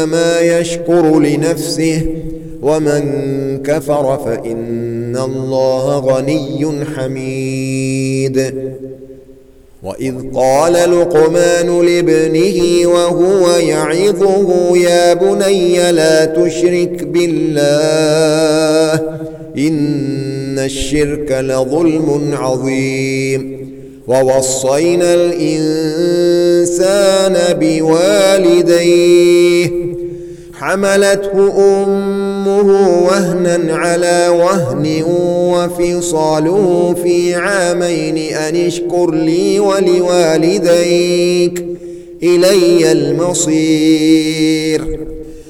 فإنما يشكر لنفسه ومن كفر فإن الله غني حميد. وإذ قال لقمان لابنه وهو يعظه يا بني لا تشرك بالله إن الشرك لظلم عظيم. ووصينا الإنسان بوالديه حملته أمه وهنا على وهن وفصاله في عامين أن اشكر لي ولوالديك إلي المصير.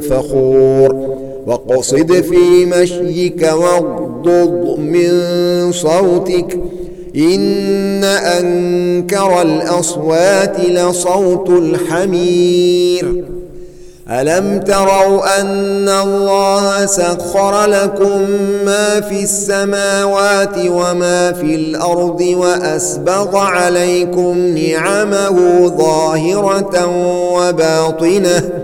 فخور. وقصد في مشيك واغضض من صوتك. إن أنكر الأصوات لصوت الحمير. ألم تروا أن الله سخر لكم ما في السماوات وما في الأرض وأسبغ عليكم نعمه ظاهرة وباطنة.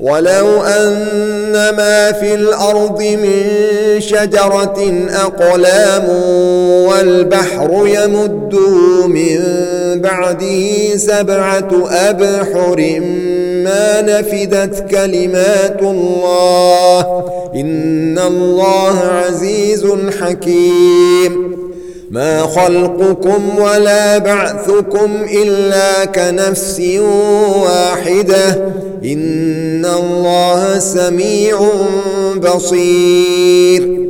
ولو أن ما في الأرض من شجرة أقلام والبحر يمده من بعده سبعة أبحر ما نفدت كلمات الله إن الله عزيز حكيم ما خلقكم ولا بعثكم إلا كنفس واحدة. إن الله سميع بصير.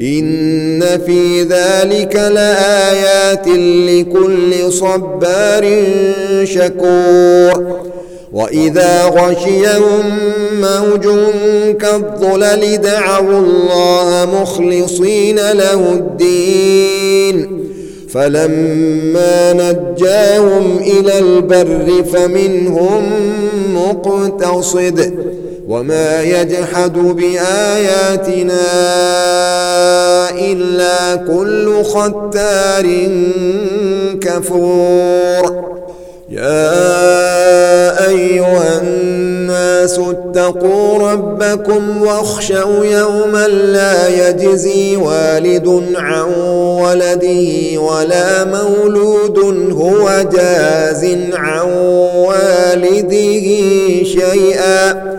إن في ذلك لآيات لكل صبار شكور. وإذا غشيهم موج كالظلل دعوا الله مخلصين له الدين. فلما نجاهم إلى البر فمنهم مقتصد. وما يجحد بآياتنا إلا كل ختار كفور. يا أيها الناس اتقوا ربكم واخشوا يوما لا يجزي والد عن ولده ولا مولود هو جاز عن والده شيئا.